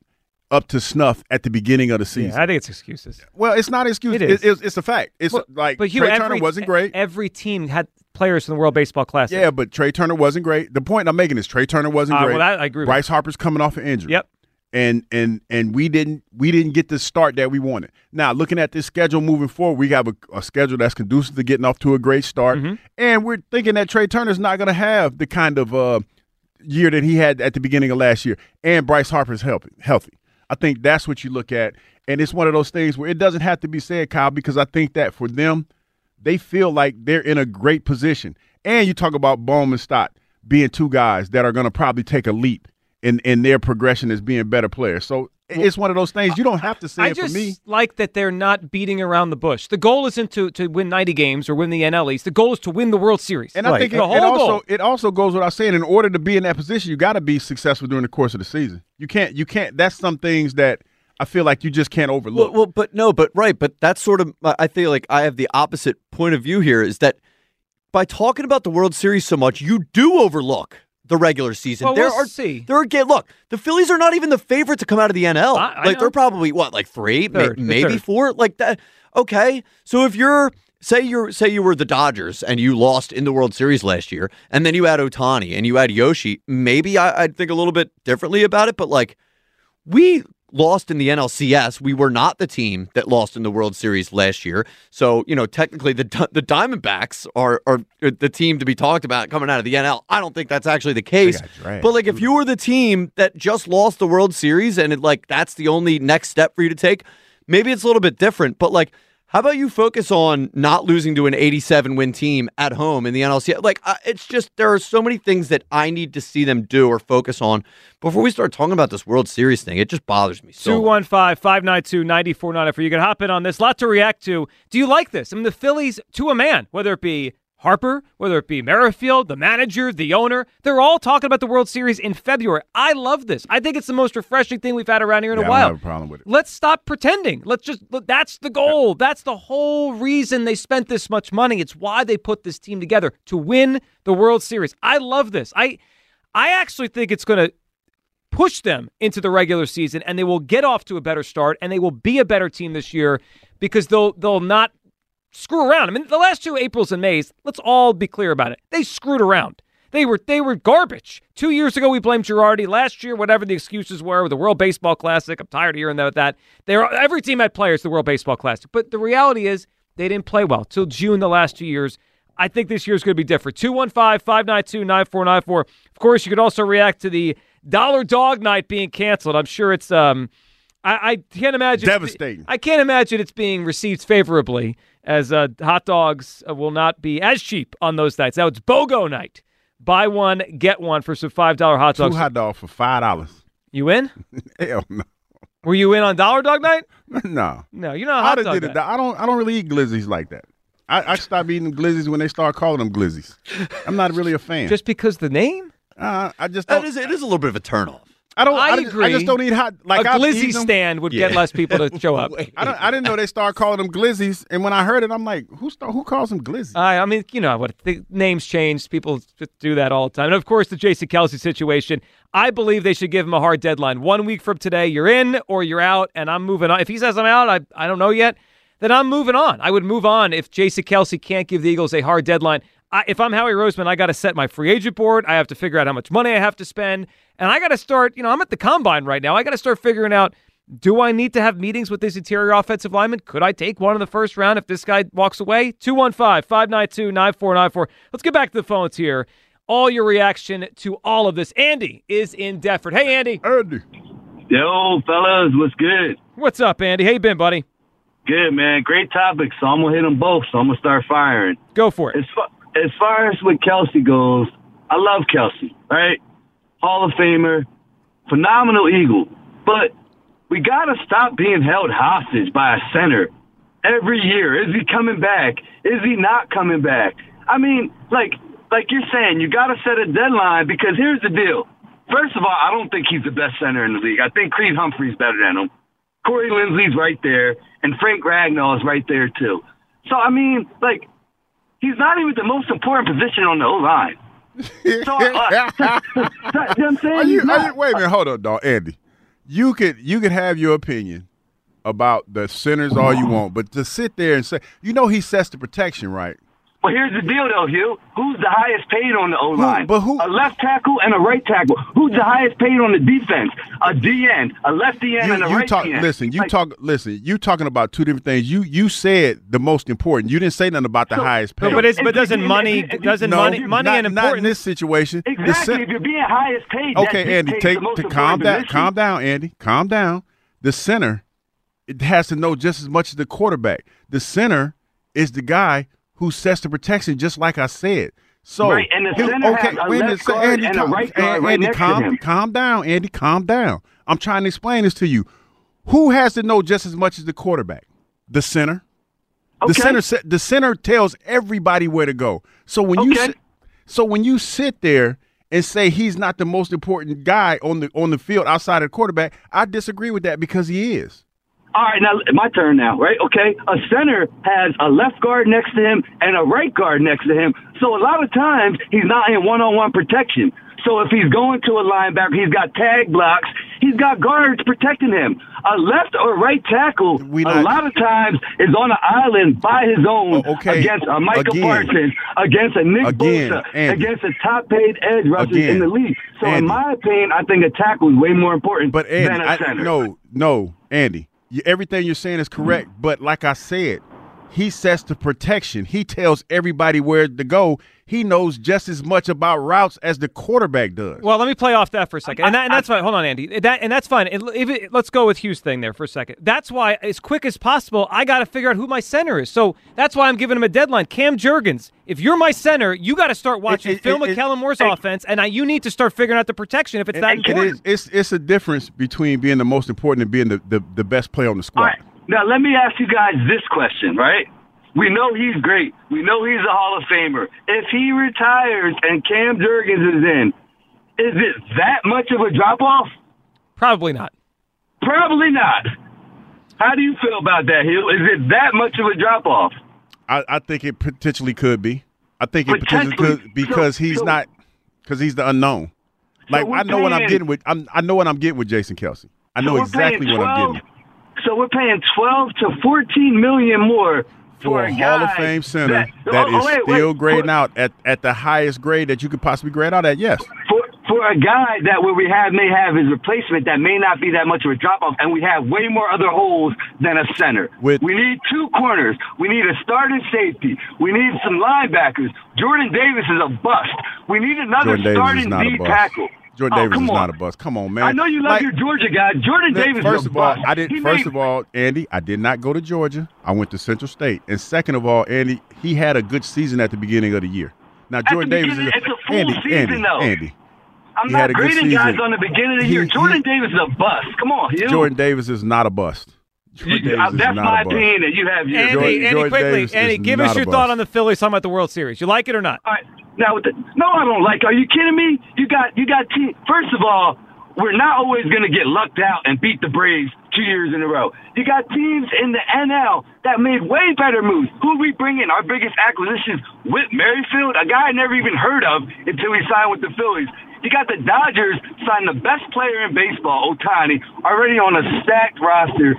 up to snuff at the beginning of the season. yeah, I think it's excuses. Well, it's not excuses. excuse. It It is. it's, it's a fact. It's Well, like but Hugh, Trea every, Turner wasn't great. Every team had players from the World Baseball Classic. Yeah, but Trea Turner wasn't great. The point I'm making is Trea Turner wasn't Uh, great. well, that I agree. Bryce Harper's coming off an injury. Yep. And and and we didn't we didn't get the start that we wanted. Now looking at this schedule moving forward, we have a, a schedule that's conducive to getting off to a great start, Mm-hmm. and we're thinking that Trea Turner's not going to have the kind of uh, year that he had at the beginning of last year, and Bryce Harper's healthy. Healthy. I think that's what you look at, and it's one of those things where it doesn't have to be said, Kyle, because I think that for them, they feel like they're in a great position. And you talk about Bowman and Stott. being two guys that are going to probably take a leap in in their progression as being better players. So it's one of those things you don't have to say I it just for me. like that they're not beating around the bush. The goal isn't to, to win 90 games or win the NL East. The goal is to win the World Series. And I think it, the whole it also goal. it also goes without saying. In order to be in that position, you got to be successful during the course of the season. You can't you can't. That's some things that I feel like you just can't overlook. Well, well, but no, but right, but that's sort of. I feel like I have the opposite point of view here. Is that by talking about the World Series so much, you do overlook the regular season. Well, there we'll are see. there are look. The Phillies are not even the favorite to come out of the NL. I- I like know. they're probably what, like three, May- maybe third. four, like that. Okay, so if you're say you're say you were the Dodgers and you lost in the World Series last year, and then you had Ohtani and you had Yoshi, maybe I, I'd think a little bit differently about it. But like we lost in the NLCS. We were not the team that lost in the World Series last year. So, you know, technically the the Diamondbacks are are the team to be talked about coming out of the NL. I don't think that's actually the case. But like if you were the team that just lost the World Series and it, like that's the only next step for you to take, maybe it's a little bit different. But like how about you focus on not losing to an 87 win team at home in the NLCS? Like, uh, it's just there are so many things that I need to see them do or focus on before we start talking about this World Series thing. It just bothers me so. much. 215 592 9494. You can hop in on this. lot to react to. Do you like this? I mean, the Phillies, to a man, whether it be Harper, whether it be Merrifield, the manager, the owner, they're all talking about the World Series in February. I love this. I think it's the most refreshing thing we've had around here in Yeah, a I while. have a problem with it. Let's stop pretending. Let's just that's the goal. That's the whole reason they spent this much money. It's why they put this team together to win the World Series. I love this. I I actually think it's going to push them into the regular season and they will get off to a better start and they will be a better team this year because they'll they'll not screw around. I mean, the last two Aprils and Mays, let's all be clear about it. They screwed around. They were they were garbage. Two years ago, we blamed Girardi. Last year, whatever the excuses were, with the World Baseball Classic, I'm tired of hearing that. that. They were, every team had players the World Baseball Classic, but the reality is they didn't play well till June the last two years. I think this year's going to be different. 215-592-9494. Of course, you could also react to the Dollar Dog Night being canceled. I'm sure it's um I, I can't imagine Devastating. I can't imagine it's being received favorably as uh, hot dogs uh, will not be as cheap on those nights. Now it's BOGO night. Buy one, get one for some $5 hot dogs. Two dogs. hot dogs for five dollars. You in? Hell no. Were you in on Dollar Dog night? no. No, you're not a I hot done dog did it. I don't. I don't really eat glizzies like that. I, I stopped eating glizzies when they start calling them glizzies. I'm not really a fan. Just because the name? uh, I just That don't. is, it is a little bit of a turnoff. I don't. I I, just, I just don't eat hot. Like a I've glizzy stand would Yeah. get less people to show up. I don't. I didn't know they started calling them glizzies. And when I heard it, I'm like, who start, who calls them glizzies? I, I mean, you know what? The names change. People do that all the time. And of course, the J.C. Kelce situation. I believe they should give him a hard deadline. One week from today, you're in or you're out, and I'm moving on. If he says I'm out, I, I don't know yet. Then I'm moving on. I would move on if J.C. Kelce can't give the Eagles a hard deadline. I, if I'm Howie Roseman, I got to set my free agent board. I have to figure out how much money I have to spend, and I got to start. You know, I'm at the combine right now. I got to start figuring out. Do I need to have meetings with this interior offensive lineman? Could I take one in the first round if this guy walks away? 215 592 9494. Let's get back to the phones here. All your reaction to all of this. Andy is in Deptford. Hey, Andy. Andy. Yo, fellas, what's good? What's up, Andy? How you been, buddy? Good, man. Great topic. So I'm gonna hit them both. So I'm gonna start firing. Go for it. As far as far as with Kelce goes, I love Kelce. Right, Hall of Famer, phenomenal Eagle. But we gotta stop being held hostage by a center every year. Is he coming back? Is he not coming back? I mean, like like you're saying, you gotta set a deadline because here's the deal. First of all, I don't think he's the best center in the league. I think Creed Humphrey's better than him. Corey Linsley's right there, and Frank Ragnow is right there too. So I mean, like, he's not even the most important position on the O line. So, uh, you know I'm saying? Are you, are not. you, wait a minute, hold on, dog, Andy. You could you could have your opinion about the centers all you want, but to sit there and say, you know, he sets the protection, right? Well, here's the deal, though, Hugh. Who's the highest paid on the O line? but who- A left tackle and a right tackle. Who's the highest paid on the defense? A DN, a left DN, You, and a you right talk. DN. Listen, you Like, talk. Listen, you talking about two different things. You you said the most important. You didn't say nothing about the highest No, paid. but it's, but doesn't money doesn't no, money money not, and not in this situation. Exactly. cen- if you're being highest paid, that okay, Andy, dictates take to calm down. position. Calm down, Andy. Calm down. The center, it has to know just as much as the quarterback. The center is the guy who sets the protection, just like I said. So Right, and the center okay, has a wait left guard Andy, and a calm, right guard An- right Andy, next to calm, him. calm down, Andy, calm down. I'm trying to explain this to you. Who has to know just as much as the quarterback? The center. Okay. The center. The center tells everybody where to go. So when you Okay. sit, so when you sit there and say he's not the most important guy on the on the field outside of the quarterback, I disagree with that because he is. All right, now my turn now, right? Okay, a center has a left guard next to him and a right guard next to him. So a lot of times he's not in one-on-one protection. So if he's going to a linebacker, he's got tag blocks. He's got guards protecting him. A left or right tackle, a lot of times is on an island by his own oh, okay, against a Micah again. Parsons, against a Nick Again, Bosa, Andy. against a top-paid edge rusher in the league. So in my opinion, I think a tackle is way more important But than Andy, a I, center. no, no, Andy, you, everything you're saying is correct. Mm-hmm. But like I said, he sets the protection. He tells everybody where to go. He knows just as much about routes as the quarterback does. Well, let me play off that for a second, and, that, and that's fine. Hold on, Andy. That and that's fine. And if it, let's go with Hugh's thing there for a second. That's why, as quick as possible, I got to figure out who my center is. So that's why I'm giving him a deadline. Cam Jurgens, if you're my center, you got to start watching it- Phil it- McKellen Moore's offense, and I, you need to start figuring out the protection if it's that It important. is, it's it's a difference between being the most important and being the, the, the best player on the squad. All right. Now let me ask you guys this question, right? We know he's great. We know he's a Hall of Famer. If he retires and Cam Jurgens is in, is it that much of a drop off? Probably not. Probably not. How do you feel about that, Hill? Is it that much of a drop off? I, I think it potentially could be. I think it potentially Potentially. could because So- he's so- not because he's the unknown. Like we're I know what I'm getting with I'm, I know what I'm getting with Jason Kelce. I So know exactly paying what I'm 12 getting. So we're paying twelve to fourteen million more For a a Hall of guy Fame center that, that oh, oh is wait, still wait, grading for- out at, at the highest grade that you could possibly grade out at, yes. for for a guy that where we have may have his replacement that may not be that much of a drop off, and we have way more other holes than a center. With- we need two corners. We need a starting safety. We need some linebackers. Jordan Davis is a bust. We need another Jordan starting D tackle. Jordan Oh, Davis is on. not a bust. Come on, man. I know you love Like, your Georgia guy. Jordan Davis First is a of all, bust. I did. He First of all, Andy, I did not go to Georgia. I went to Central State, and second of all, Andy, he had a good season at the beginning of the year. Now, Jordan Davis is it's a full Andy, season, Andy, though. Andy. I'm he not had a good grading guys season. on the beginning of the He- year. he- Jordan Davis is a bust. Come on. Jordan Davis is not a bust. Jordan You- Davis uh, is that's not my a bust. opinion, and you have yours. Andy, Jordan- Andy, Jordan quickly, Davis Andy, give us your thought on the Phillies talking about the World Series. You like it or not? All right. Now, with the, no, I don't like. Are you kidding me? You got, you got. Team, first of all, we're not always going to get lucked out and beat the Braves two years in a row. You got teams in the NL that made way better moves. Who we bring in? Our biggest acquisitions, Whit Merrifield, a guy I never even heard of until he signed with the Phillies. You got the Dodgers signed the best player in baseball, Ohtani, already on a stacked roster.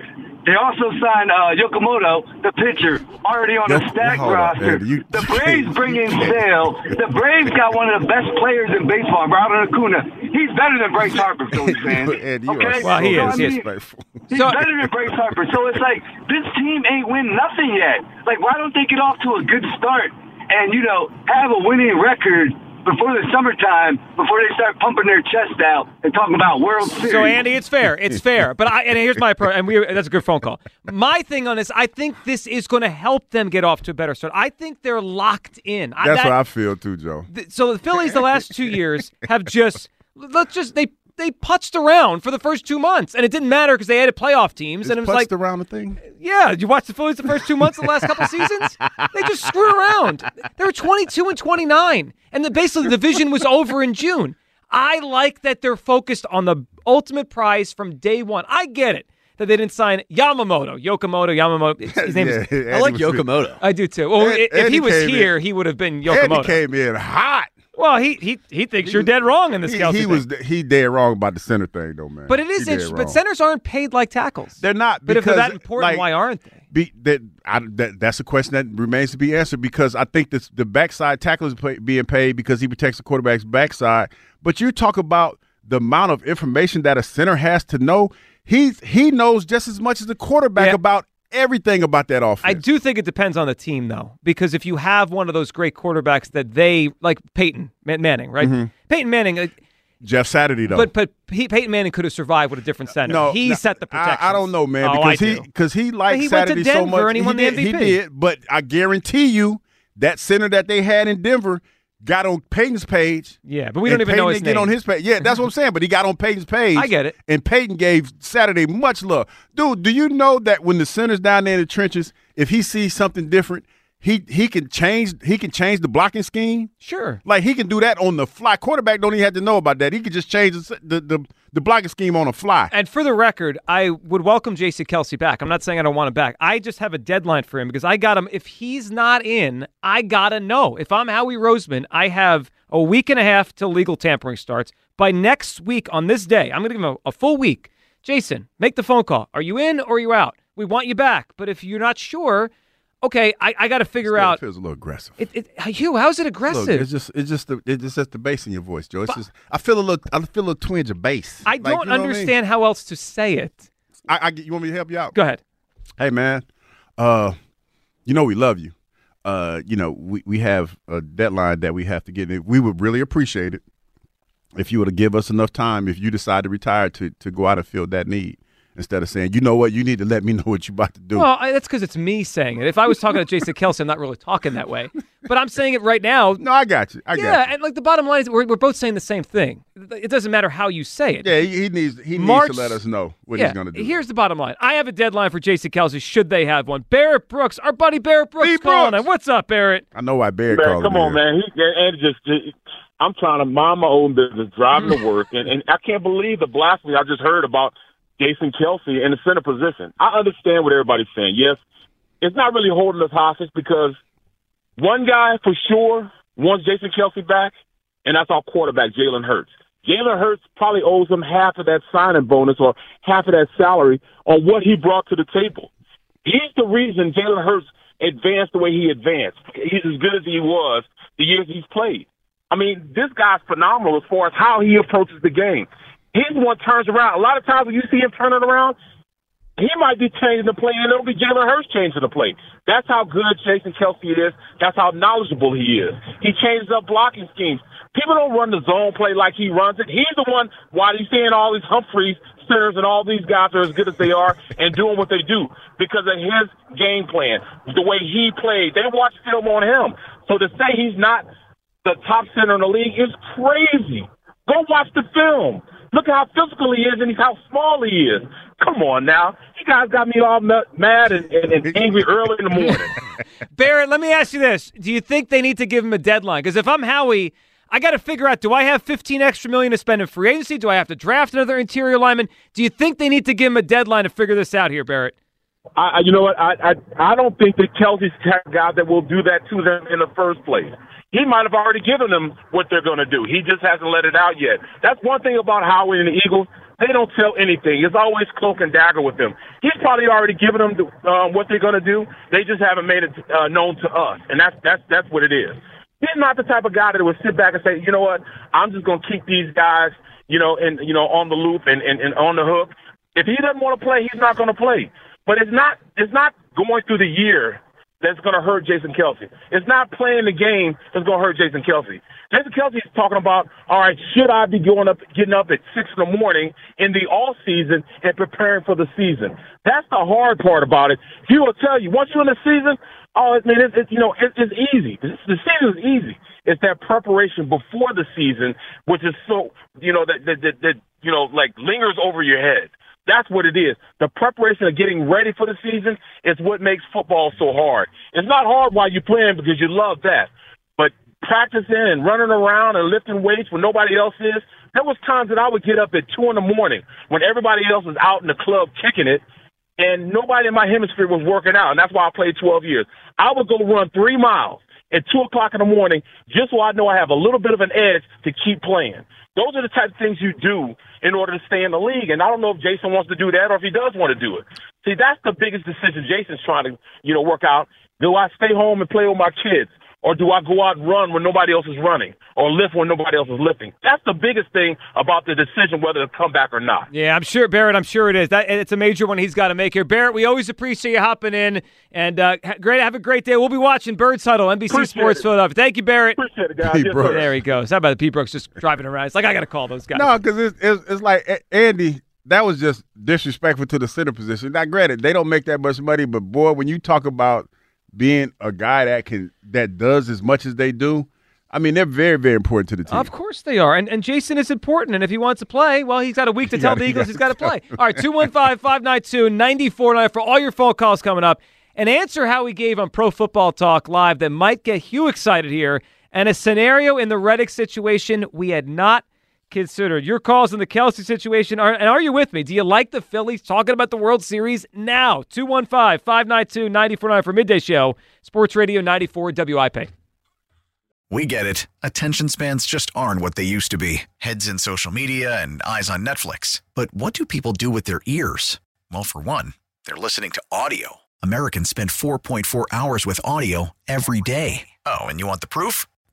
They also signed uh, Yokomoto, the pitcher, already on a Yo- stacked hold up, roster. Andy. You- the Braves bring in Sale. The Braves got one of the best players in baseball, Ronald Acuna. He's better than Bryce Harper, Phillies fans. Andy, you are okay? Well, he so is, he is. He's So- better than Bryce Harper. So it's like this team ain't win nothing yet. Like, why don't they get off to a good start and you know have a winning record before the summertime, before they start pumping their chest out and talking about World Series? So Andy, it's fair. It's fair. But I and here's my pro and we that's a good phone call. My thing on this, I think this is going to help them get off to a better start. I think they're locked in. I- That's that- what I feel too, Joe. th- so the Phillies the last two years have just let's just they they putzed around for the first two months, and it didn't matter because they added playoff teams, and it was like, around the thing. yeah, you watch the Phillies the first two months of the last couple seasons? They just screw around. They were twenty two and twenty nine, and the, basically the division was over in June. I like that they're focused on the ultimate prize from day one. I get it. That they didn't sign Yamamoto, Yokomoto, Yamamoto. His name is. I like Yokomoto. I do too. Well, Ed- if Eddie he was came in- here, he would have been Yokomoto. came in hot. Well, he he he thinks you're dead wrong in this He, Kelce he thing. was he dead wrong about the center thing though, man. but it is interesting. But centers aren't paid like tackles. They're not. But if they're that important, like, why aren't they? Be, that, I, that that's a question that remains to be answered because I think this, the backside tackle is pay, being paid because he protects the quarterback's backside. But you talk about the amount of information that a center has to know. He's he knows just as much as the quarterback Yeah. about everything about that offense. I do think it depends on the team, though, because if you have one of those great quarterbacks that they like, Peyton Manning, right? Mm-hmm. Peyton Manning, uh, Jeff Saturday though. but but he, Peyton Manning could have survived with a different center. no, he no, set the protection. I, I don't know, man, Oh, because he do. because he liked he went to Saturday so Denver much. and he won the did, He did, but I guarantee you that center that they had in Denver got on Peyton's page. Yeah, but we don't even know his didn't get name. on his page. Yeah, that's what I'm saying. But he got on Peyton's page. I get it. And Peyton gave Saturday much love. Dude, do you know that when the center's down there in the trenches, if he sees something different, he he can change he can change the blocking scheme. Sure. Like he can do that on the fly. Quarterback don't even have to know about that. He could just change the the, the, the blocking scheme on a fly. And for the record, I would welcome J.C. Kelce back. I'm not saying I don't want him back. I just have a deadline for him because I got him. If he's not in, I gotta know. If I'm Howie Roseman, I have a week and a half till legal tampering starts. By next week on this day, I'm gonna give him a, a full week. Jason, make the phone call. Are you in or are you out? We want you back. But if you're not sure, okay, I, I got to figure Still out. feels a little aggressive. It, it, Hugh, how's it aggressive? Look, it's just it's just the, it's just the bass in your voice, Joe. It's just I feel a little I feel a twinge of bass. I Like, don't you know what I mean? understand how else to say it. I, I you want me to help you out? Go ahead. Hey man, uh, you know we love you. Uh, you know we we have a deadline that we have to get. in. We would really appreciate it if you were to give us enough time. If you decide to retire, to to go out and fill that need instead of saying, you know what, you need to let me know what you're about to do. Well, I, that's because it's me saying it. If I was talking to Jason Kelce, I'm not really talking that way. But I'm saying it right now. No, I got you. I got yeah, you. and like the bottom line is, we're, we're both saying the same thing. It doesn't matter how you say it. Yeah, he, he needs he March- needs to let us know what yeah, he's going to do. Here's the bottom line. I have a deadline for Jason Kelce. Should they have one? Barrett Brooks, our buddy Barrett Brooks, calling him. What's up, Barrett? I know why Barry Man, called come him on, here. man. He and just I'm trying to mind my own business, driving to work, and, and I can't believe the blasphemy I just heard about Jason Kelce in the center position. I understand what everybody's saying. Yes, it's not really holding us hostage because one guy for sure wants Jason Kelce back, and that's our quarterback, Jalen Hurts. Jalen Hurts probably owes him half of that signing bonus or half of that salary on what he brought to the table. He's the reason Jalen Hurts advanced the way he advanced. He's as good as he was the years he's played. I mean, this guy's phenomenal as far as how he approaches the game. He's the one turns around. A lot of times when you see him turning around, he might be changing the play, and it'll be Jalen Hurts changing the play. That's how good Jason Kelce is. That's how knowledgeable he is. He changes up blocking schemes. People don't run the zone play like he runs it. He's the one, while he's seeing all these Humphreys, centers, and all these guys are as good as they are and doing what they do because of his game plan, the way he played. They watch film on him. So to say he's not the top center in the league is crazy. Go watch the film. Look how physical he is and how small he is. Come on now. You guys got me all ma- mad and, and, and angry early in the morning. Barrett, let me ask you this: Do you think they need to give him a deadline? Because if I'm Howie, I got to figure out: Do I have 15 extra million to spend in free agency? Do I have to draft another interior lineman? Do you think they need to give him a deadline to figure this out here, Barrett? I, you know what? I, I I don't think that Kelce's the guy that will do that to them in the first place. He might have already given them what they're going to do. He just hasn't let it out yet. That's one thing about Howie and the Eagles. They don't tell anything. It's always cloak and dagger with them. He's probably already given them the, um, what they're going to do. They just haven't made it uh, known to us, and that's that's that's what it is. He's not the type of guy that would sit back and say, you know what, I'm just going to keep these guys, you know, and you know, on the loop and, and, and on the hook. If he doesn't want to play, he's not going to play. But it's not it's not going through the year that's going to hurt Jason Kelce. It's not playing the game that's going to hurt Jason Kelce. Jason Kelce is talking about, all right, should I be going up, getting up at six in the morning in the off season and preparing for the season? That's the hard part about it. He will tell you once you're in the season, oh, I mean, it's, it's you know, it, it's easy. The the season is easy. It's that preparation before the season, which is so, you know, that that that, that you know, like lingers over your head. That's what it is. The preparation of getting ready for the season is what makes football so hard. It's not hard while you're playing because you love that. But practicing and running around and lifting weights when nobody else is, there was times that I would get up at two in the morning when everybody else was out in the club kicking it and nobody in my hemisphere was working out. And that's why I played 12 years. I would go run three miles at two o'clock in the morning just so I know I have a little bit of an edge to keep playing. Those are the type of things you do in order to stay in the league. And I don't know if Jason wants to do that or if he does want to do it. See, that's the biggest decision Jason's trying to, you know, work out. Do I stay home and play with my kids? Or do I go out and run when nobody else is running? Or lift when nobody else is lifting? That's the biggest thing about the decision whether to come back or not. Yeah, I'm sure, Barrett. I'm sure it is. That it's a major one he's got to make here. Barrett, we always appreciate you hopping in, and uh, great. Have a great day. We'll be watching Birds Huddle, NBC Appreciate Sports it. Philadelphia. Thank you, Barrett. Appreciate it, guys. Yes, sir. There he goes. How about the P Brooks just driving around? It's like I got to call those guys. No, because it's, it's it's like Andy. That was just disrespectful to the center position. Now, granted, they don't make that much money, but boy, when you talk about being a guy that can that does as much as they do, I mean, they're very, very important to the team. Of course they are. And, and Jason is important. And if he wants to play, well, he's got a week to tell the Eagles he's got to play. All right, 215 592 94 for all your phone calls coming up. And answer Howie gave on Pro Football Talk Live that might get Hugh excited here. And a scenario in the Reddick situation we had not considered. Your calls in the Kelce situation. Are, and are you with me? Do you like the Phillies talking about the World Series now? 215 592 94 for midday show. Sports Radio 94 WIP. We get it. Attention spans just aren't what they used to be heads in social media and eyes on Netflix. But what do people do with their ears? Well, for one, they're listening to audio. Americans spend 4.4 hours with audio every day. Oh, and you want the proof?